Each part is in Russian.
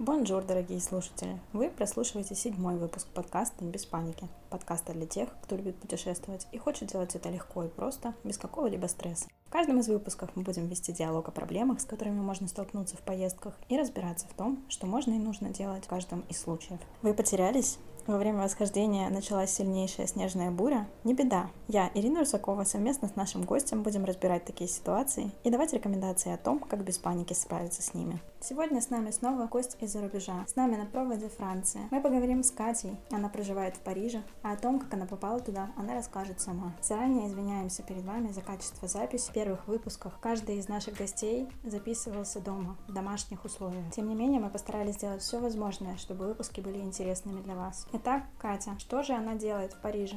Bonjour, дорогие слушатели! Вы прослушиваете седьмой выпуск подкаста «Без паники». Подкаста для тех, кто любит путешествовать и хочет делать это легко и просто, без какого-либо стресса. В каждом из выпусков мы будем вести диалог о проблемах, с которыми можно столкнуться в поездках, и разбираться в том, что можно и нужно делать в каждом из случаев. Вы потерялись? Во время восхождения началась сильнейшая снежная буря. Не беда. Я, Ирина Русакова, совместно с нашим гостем будем разбирать такие ситуации и давать рекомендации о том, как без паники справиться с ними. Сегодня с нами снова гость из-за рубежа. С нами на проводе Франция. Мы поговорим с Катей. Она проживает в Париже. А о том, как она попала туда, она расскажет сама. Заранее извиняемся перед вами за качество записи. В первых выпусках каждый из наших гостей записывался дома, в домашних условиях. Тем не менее, мы постарались сделать все возможное, чтобы выпуски были интересными для вас. Итак, Катя, что же она делает в Париже?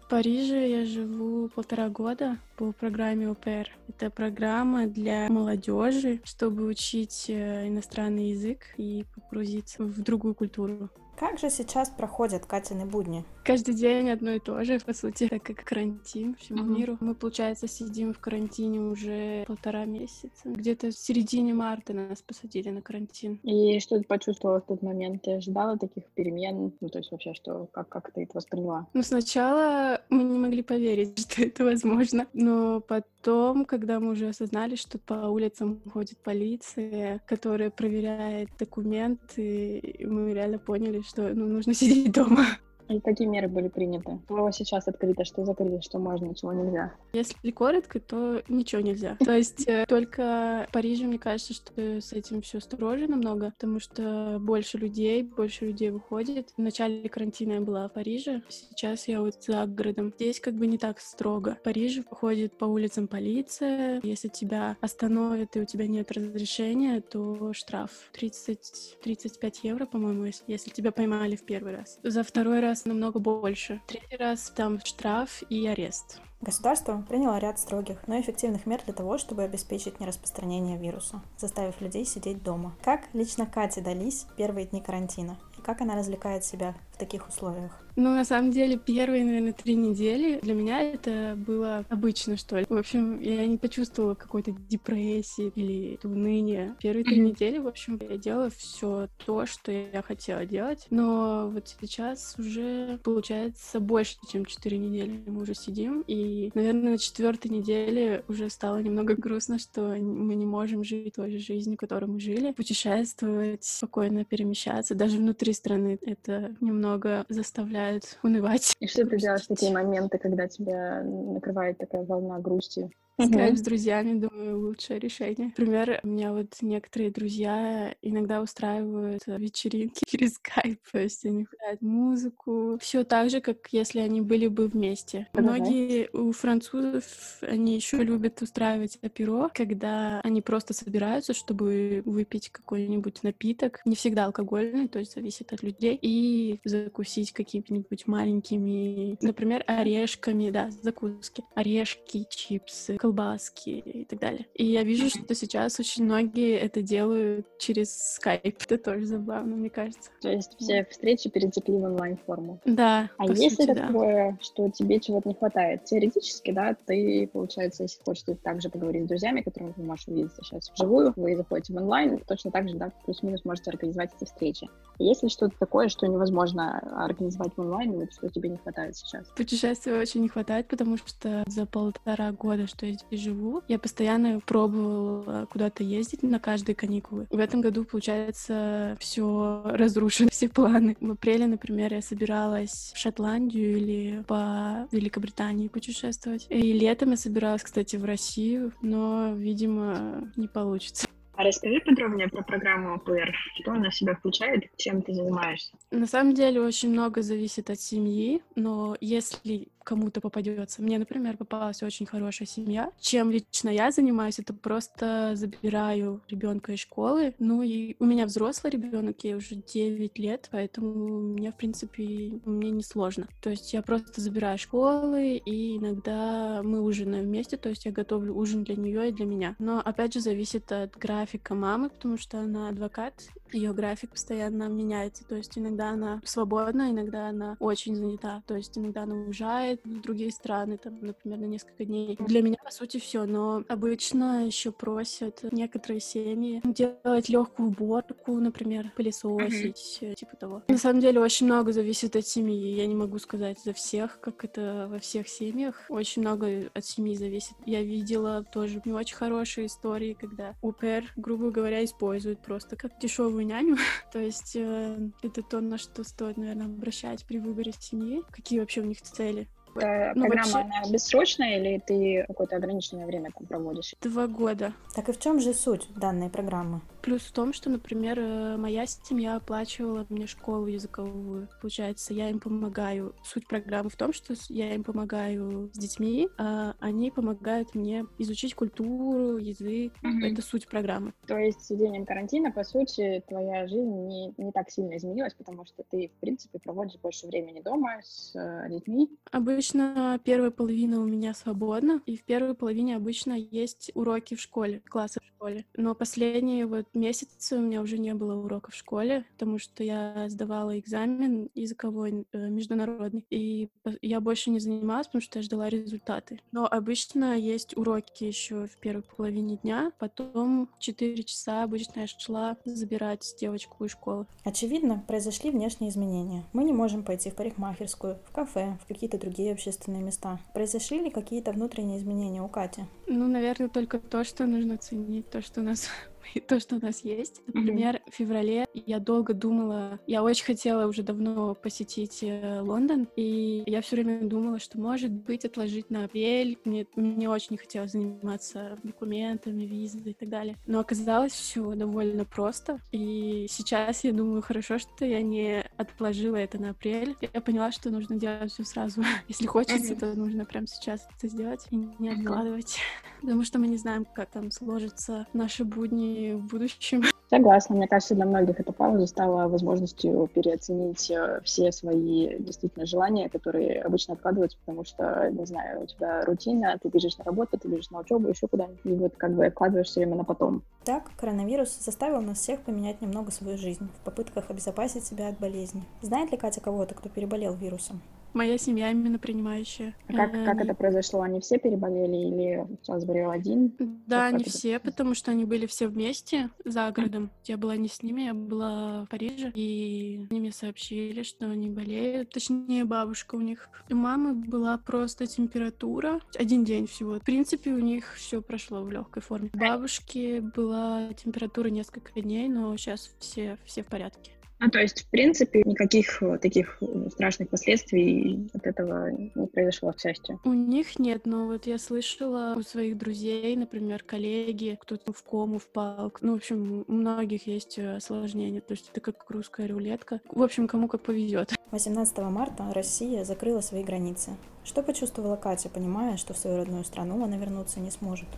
В Париже я живу полтора года по программе ОПР. Это программа для молодежи, чтобы учить э, иностранный язык и погрузиться в другую культуру. Как же сейчас проходят Катины будни? Каждый день одно и то же, по сути, так как карантин всему uh-huh. миру. Мы, получается, сидим в карантине уже полтора месяца. Где-то в середине марта нас посадили на карантин. И что ты почувствовала в тот момент? Ты ожидала таких перемен? Ну, то есть вообще, что, как, как ты это восприняла? Ну, сначала мы не могли поверить, что это возможно. Но потом, когда мы уже осознали, что по улицам ходит полиция, которая проверяет документы, мы реально поняли, что ну, нужно сидеть дома. И какие меры были приняты? Что сейчас открыто, что закрыто, что можно, чего нельзя? Если коротко, то ничего нельзя. То есть э, только в Париже, мне кажется, что с этим все строже намного, потому что больше людей, больше людей выходит. В начале карантина я была в Париже, сейчас я вот за городом. Здесь как бы не так строго. В Париже ходит по улицам полиция. Если тебя остановят и у тебя нет разрешения, то штраф 30-35 евро, по-моему, если, если тебя поймали в первый раз. За второй раз намного больше. Третий раз там штраф и арест. Государство приняло ряд строгих, но эффективных мер для того, чтобы обеспечить нераспространение вируса, заставив людей сидеть дома. Как лично Кате дались первые дни карантина? И как она развлекает себя таких условиях? Ну, на самом деле, первые, наверное, три недели для меня это было обычно, что ли. В общем, я не почувствовала какой-то депрессии или уныния. Первые три недели, в общем, я делала все то, что я хотела делать. Но вот сейчас уже получается больше, чем четыре недели мы уже сидим. И, наверное, на четвертой неделе уже стало немного грустно, что мы не можем жить той же жизнью, которой мы жили. Путешествовать, спокойно перемещаться. Даже внутри страны это немного заставляет заставляют унывать. И что ты делаешь в такие моменты, когда тебя накрывает такая волна грусти? Скайп с друзьями, думаю, лучшее решение. Например, у меня вот некоторые друзья иногда устраивают вечеринки через скайп, то есть они играют музыку, все так же, как если они были бы вместе. Многие у французов, они еще любят устраивать оперо, когда они просто собираются, чтобы выпить какой-нибудь напиток, не всегда алкогольный, то есть зависит от людей, и закусить какими-нибудь маленькими, например, орешками, да, закуски, орешки, чипсы, колбаски и так далее. И я вижу, что сейчас очень многие это делают через скайп. Это тоже забавно, мне кажется. То есть все встречи перетекли в онлайн-форму. Да. А если сути, такое, да. что тебе чего-то не хватает? Теоретически, да, ты, получается, если хочешь, ты также поговорить с друзьями, которыми ты можешь увидеться сейчас вживую, вы заходите в онлайн, точно так же, да, плюс-минус можете организовать эти встречи. Если что-то такое, что невозможно организовать в онлайн, вот что тебе не хватает сейчас? Путешествия очень не хватает, потому что за полтора года, что я здесь живу, я постоянно пробовала куда-то ездить на каждые каникулы. В этом году, получается, все разрушено, все планы. В апреле, например, я собиралась в Шотландию или по Великобритании путешествовать. И летом я собиралась, кстати, в Россию, но, видимо, не получится. А расскажи подробнее про программу ОПР. Что она в себя включает, чем ты занимаешься? На самом деле очень много зависит от семьи, но если кому-то попадется. Мне, например, попалась очень хорошая семья. Чем лично я занимаюсь, это просто забираю ребенка из школы. Ну и у меня взрослый ребенок, ей уже 9 лет, поэтому мне, в принципе, мне не сложно. То есть я просто забираю школы, и иногда мы ужинаем вместе, то есть я готовлю ужин для нее и для меня. Но опять же зависит от графика мамы, потому что она адвокат, ее график постоянно меняется. То есть иногда она свободна, иногда она очень занята. То есть иногда она уезжает в другие страны, там, например, на несколько дней. Для меня, по сути, все. Но обычно еще просят некоторые семьи делать легкую уборку, например, пылесосить, mm-hmm. типа того. На самом деле очень много зависит от семьи. Я не могу сказать за всех, как это во всех семьях. Очень много от семьи зависит. Я видела тоже не очень хорошие истории, когда УПР, грубо говоря, используют просто как дешевую няню. То есть э, это то, на что стоит, наверное, обращать при выборе семьи. Какие вообще у них цели? Э, ну, программа, вообще... она бессрочная или ты какое-то ограниченное время там проводишь? Два года. Так и в чем же суть данной программы? Плюс в том, что, например, э, моя семья оплачивала мне школу языковую. Получается, я им помогаю. Суть программы в том, что я им помогаю с детьми, а они помогают мне изучить культуру, язык. Угу. Это суть программы. То есть с введением карантина, по сути, твоя жизнь не, не так сильно изменилась, потому что ты, в принципе, проводишь больше времени дома с э, детьми. Обычно первая половина у меня свободна, и в первой половине обычно есть уроки в школе, классы в школе. Но последние вот месяцы у меня уже не было уроков в школе, потому что я сдавала экзамен языковой э, международный, и я больше не занималась, потому что я ждала результаты. Но обычно есть уроки еще в первой половине дня, потом 4 часа обычно я шла забирать девочку из школы. Очевидно, произошли внешние изменения. Мы не можем пойти в парикмахерскую, в кафе, в какие-то другие общественные места. Произошли ли какие-то внутренние изменения у Кати? Ну, наверное, только то, что нужно ценить, то, что у нас и то, что у нас есть. Например, феврале я долго думала, я очень хотела уже давно посетить э, Лондон, и я все время думала, что может быть отложить на апрель. Мне, мне очень не хотелось заниматься документами, визой и так далее. Но оказалось все довольно просто. И сейчас я думаю, хорошо, что я не отложила это на апрель. Я поняла, что нужно делать все сразу. Если хочется, то нужно прямо сейчас это сделать и не откладывать. Потому что мы не знаем, как там сложатся наши будни в будущем. Согласна. Мне кажется, для многих эта пауза стала возможностью переоценить э, все свои действительно желания, которые обычно откладываются, потому что, не знаю, у тебя рутина, ты бежишь на работу, ты бежишь на учебу, еще куда-нибудь, и вот как бы откладываешь все время на потом. Так, коронавирус заставил нас всех поменять немного свою жизнь в попытках обезопасить себя от болезни. Знает ли Катя кого-то, кто переболел вирусом? Моя семья именно принимающая. А как, как это произошло? Они все переболели или заболел один? Да, как не все, потому что они были все вместе за городом. Я была не с ними, я была в Париже, и они мне сообщили, что они болеют. Точнее, бабушка у них. У мамы была просто температура. Один день всего. В принципе, у них все прошло в легкой форме. У бабушки была температура несколько дней, но сейчас все, все в порядке. Ну, то есть, в принципе, никаких э, таких э, страшных последствий от этого не произошло, к счастью. У них нет, но вот я слышала у своих друзей, например, коллеги, кто-то в кому впал. Ну, в общем, у многих есть э, осложнения, то есть это как русская рулетка. В общем, кому как повезет. 18 марта Россия закрыла свои границы. Что почувствовала Катя, понимая, что в свою родную страну она вернуться не сможет?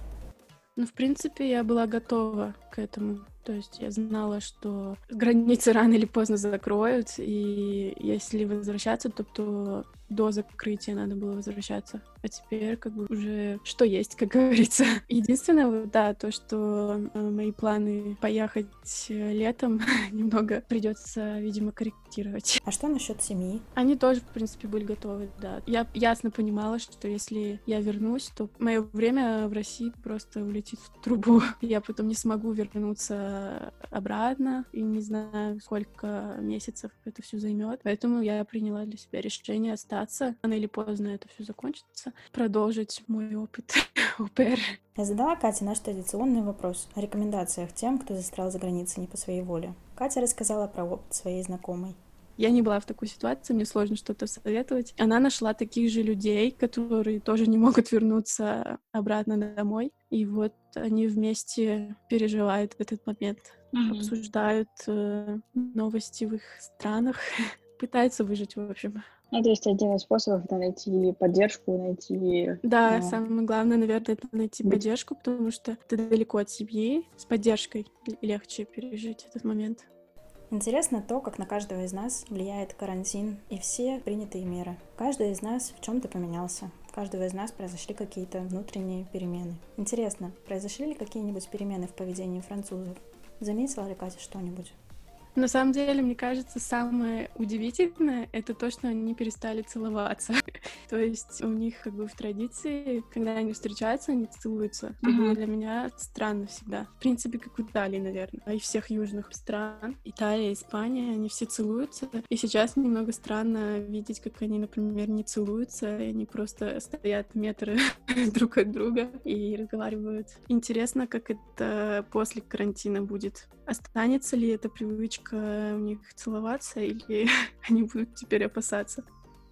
Ну, в принципе, я была готова к этому. То есть я знала, что границы рано или поздно закроют, и если возвращаться, то, то до закрытия надо было возвращаться. А теперь как бы уже что есть, как говорится. Единственное, да, то, что э, мои планы поехать э, летом немного придется, видимо, корректировать. А что насчет семьи? Они тоже, в принципе, были готовы, да. Я ясно понимала, что если я вернусь, то мое время в России просто улетит в трубу. Я потом не смогу вернуться обратно, и не знаю, сколько месяцев это все займет. Поэтому я приняла для себя решение остаться. Рано или поздно это все закончится. Продолжить мой опыт УПР. Я задала Кате наш традиционный вопрос о рекомендациях тем, кто застрял за границей не по своей воле. Катя рассказала про опыт своей знакомой. Я не была в такой ситуации, мне сложно что-то советовать. Она нашла таких же людей, которые тоже не могут вернуться обратно домой. И вот они вместе переживают этот момент, mm-hmm. обсуждают э, новости в их странах, пытаются выжить, в общем. Ну, то есть один из способов это найти поддержку, найти... Да, а... самое главное, наверное, это найти быть... поддержку, потому что ты далеко от семьи, с поддержкой легче пережить этот момент. Интересно то, как на каждого из нас влияет карантин и все принятые меры. Каждый из нас в чем-то поменялся. У каждого из нас произошли какие-то внутренние перемены. Интересно, произошли ли какие-нибудь перемены в поведении французов? Заметила ли Катя что-нибудь? На самом деле, мне кажется, самое удивительное — это то, что они перестали целоваться. то есть у них как бы в традиции, когда они встречаются, они целуются. Это для меня странно всегда. В принципе, как в Италии, наверное, и всех южных стран. Италия, Испания, они все целуются. И сейчас немного странно видеть, как они, например, не целуются, и они просто стоят метры друг от друга и разговаривают. Интересно, как это после карантина будет. Останется ли эта привычка у них целоваться, или они будут теперь опасаться?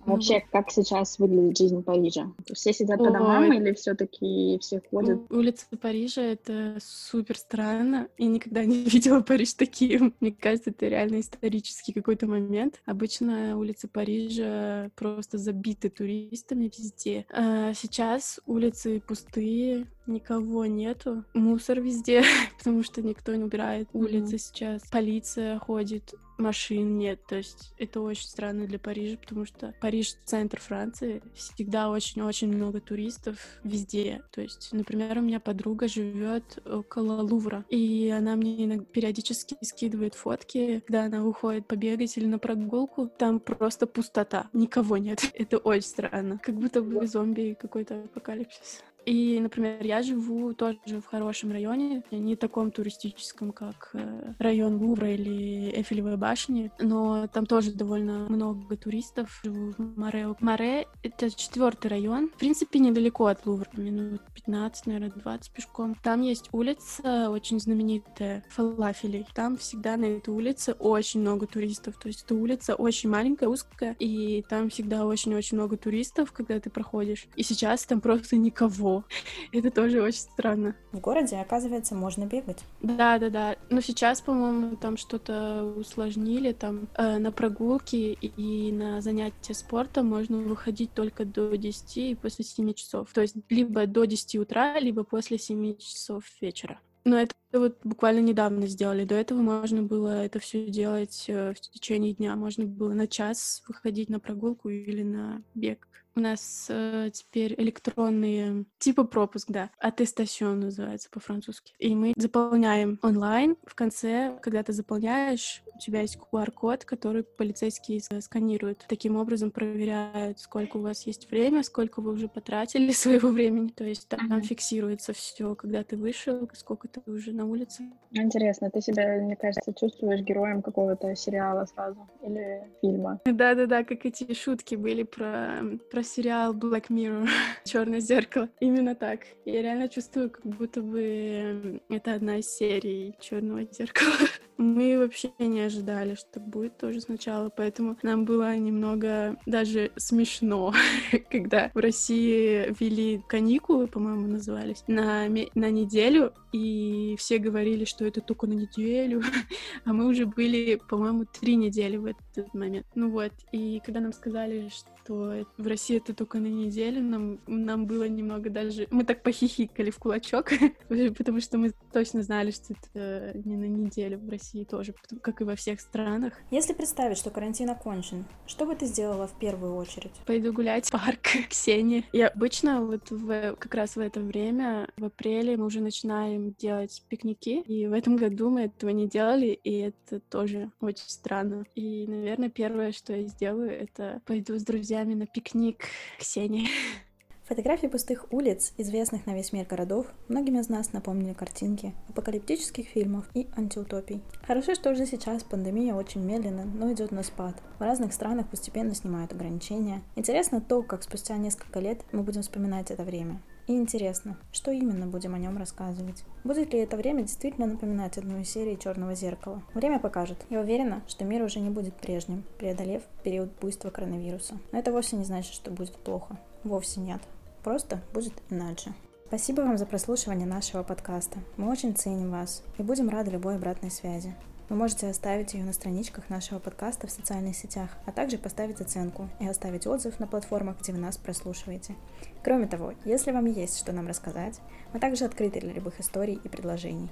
Вообще, ну, как сейчас выглядит жизнь Парижа? Все сидят по домам или все-таки все ходят? У- улицы Парижа это супер странно. И никогда не видела Париж таким. Мне кажется, это реально исторический какой-то момент. Обычно улицы Парижа просто забиты туристами везде. А сейчас улицы пустые, никого нету. Мусор везде, потому что никто не убирает улицы mm-hmm. сейчас. Полиция ходит, машин нет. То есть это очень странно для Парижа, потому что Париж — центр Франции. Всегда очень-очень много туристов везде. То есть, например, у меня подруга живет около Лувра, и она мне периодически скидывает фотки, когда она выходит побегать или на прогулку. Там просто пустота, никого нет. Это очень странно. Как будто бы зомби какой-то апокалипсис. И, например, я живу тоже в хорошем районе, не таком туристическом, как э, район Лувра или Эфелевой башни, но там тоже довольно много туристов. Живу в Море. Море — это четвертый район. В принципе, недалеко от Лувра, минут 15, наверное, 20 пешком. Там есть улица очень знаменитая, Фалафелей. Там всегда на этой улице очень много туристов. То есть эта улица очень маленькая, узкая, и там всегда очень-очень много туристов, когда ты проходишь. И сейчас там просто никого Это тоже очень странно. В городе, оказывается, можно бегать. Да, да, да. Но сейчас, по-моему, там что-то усложнили. Там э, на прогулки и на занятия спортом можно выходить только до 10 и после 7 часов. То есть либо до 10 утра, либо после 7 часов вечера. Но это вот буквально недавно сделали. До этого можно было это все делать э, в течение дня. Можно было на час выходить на прогулку или на бег. У нас э, теперь электронные, типа пропуск, да, аттестацион называется по-французски. И мы заполняем онлайн. В конце, когда ты заполняешь, у тебя есть QR-код, который полицейские сканируют. Таким образом проверяют, сколько у вас есть время, сколько вы уже потратили своего времени. То есть там, там фиксируется все, когда ты вышел, сколько ты уже на улице. Интересно, ты себя, мне кажется, чувствуешь героем какого-то сериала сразу или фильма? Да-да-да, как эти шутки были про, про сериал Black Mirror, Черное зеркало. Именно так. Я реально чувствую, как будто бы это одна из серий Черного зеркала. Мы вообще не ожидали, что будет тоже сначала, поэтому нам было немного даже смешно, когда в России ввели каникулы, по-моему, назывались, на, на неделю, и все говорили, что это только на неделю, а мы уже были, по-моему, три недели в этот момент. Ну вот, и когда нам сказали, что в России это только на неделю, нам, нам было немного даже... Мы так похихикали в кулачок, потому что мы точно знали, что это не на неделю в России тоже, как и во всех странах. Если представить, что карантин окончен, что бы ты сделала в первую очередь? Пойду гулять в парк Ксении. И обычно вот в, как раз в это время, в апреле, мы уже начинаем делать пикники, и в этом году мы этого не делали, и это тоже очень странно. И, наверное, первое, что я сделаю, это пойду с друзьями на пикник Ксении. Фотографии пустых улиц, известных на весь мир городов, многим из нас напомнили картинки апокалиптических фильмов и антиутопий. Хорошо, что уже сейчас пандемия очень медленно, но идет на спад. В разных странах постепенно снимают ограничения. Интересно то, как спустя несколько лет мы будем вспоминать это время. И интересно, что именно будем о нем рассказывать? Будет ли это время действительно напоминать одну из серий Черного зеркала? Время покажет. Я уверена, что мир уже не будет прежним, преодолев период буйства коронавируса. Но это вовсе не значит, что будет плохо. Вовсе нет. Просто будет иначе. Спасибо вам за прослушивание нашего подкаста. Мы очень ценим вас и будем рады любой обратной связи. Вы можете оставить ее на страничках нашего подкаста в социальных сетях, а также поставить оценку и оставить отзыв на платформах, где вы нас прослушиваете. Кроме того, если вам есть что нам рассказать, мы также открыты для любых историй и предложений.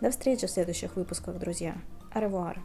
До встречи в следующих выпусках, друзья. Аревуар!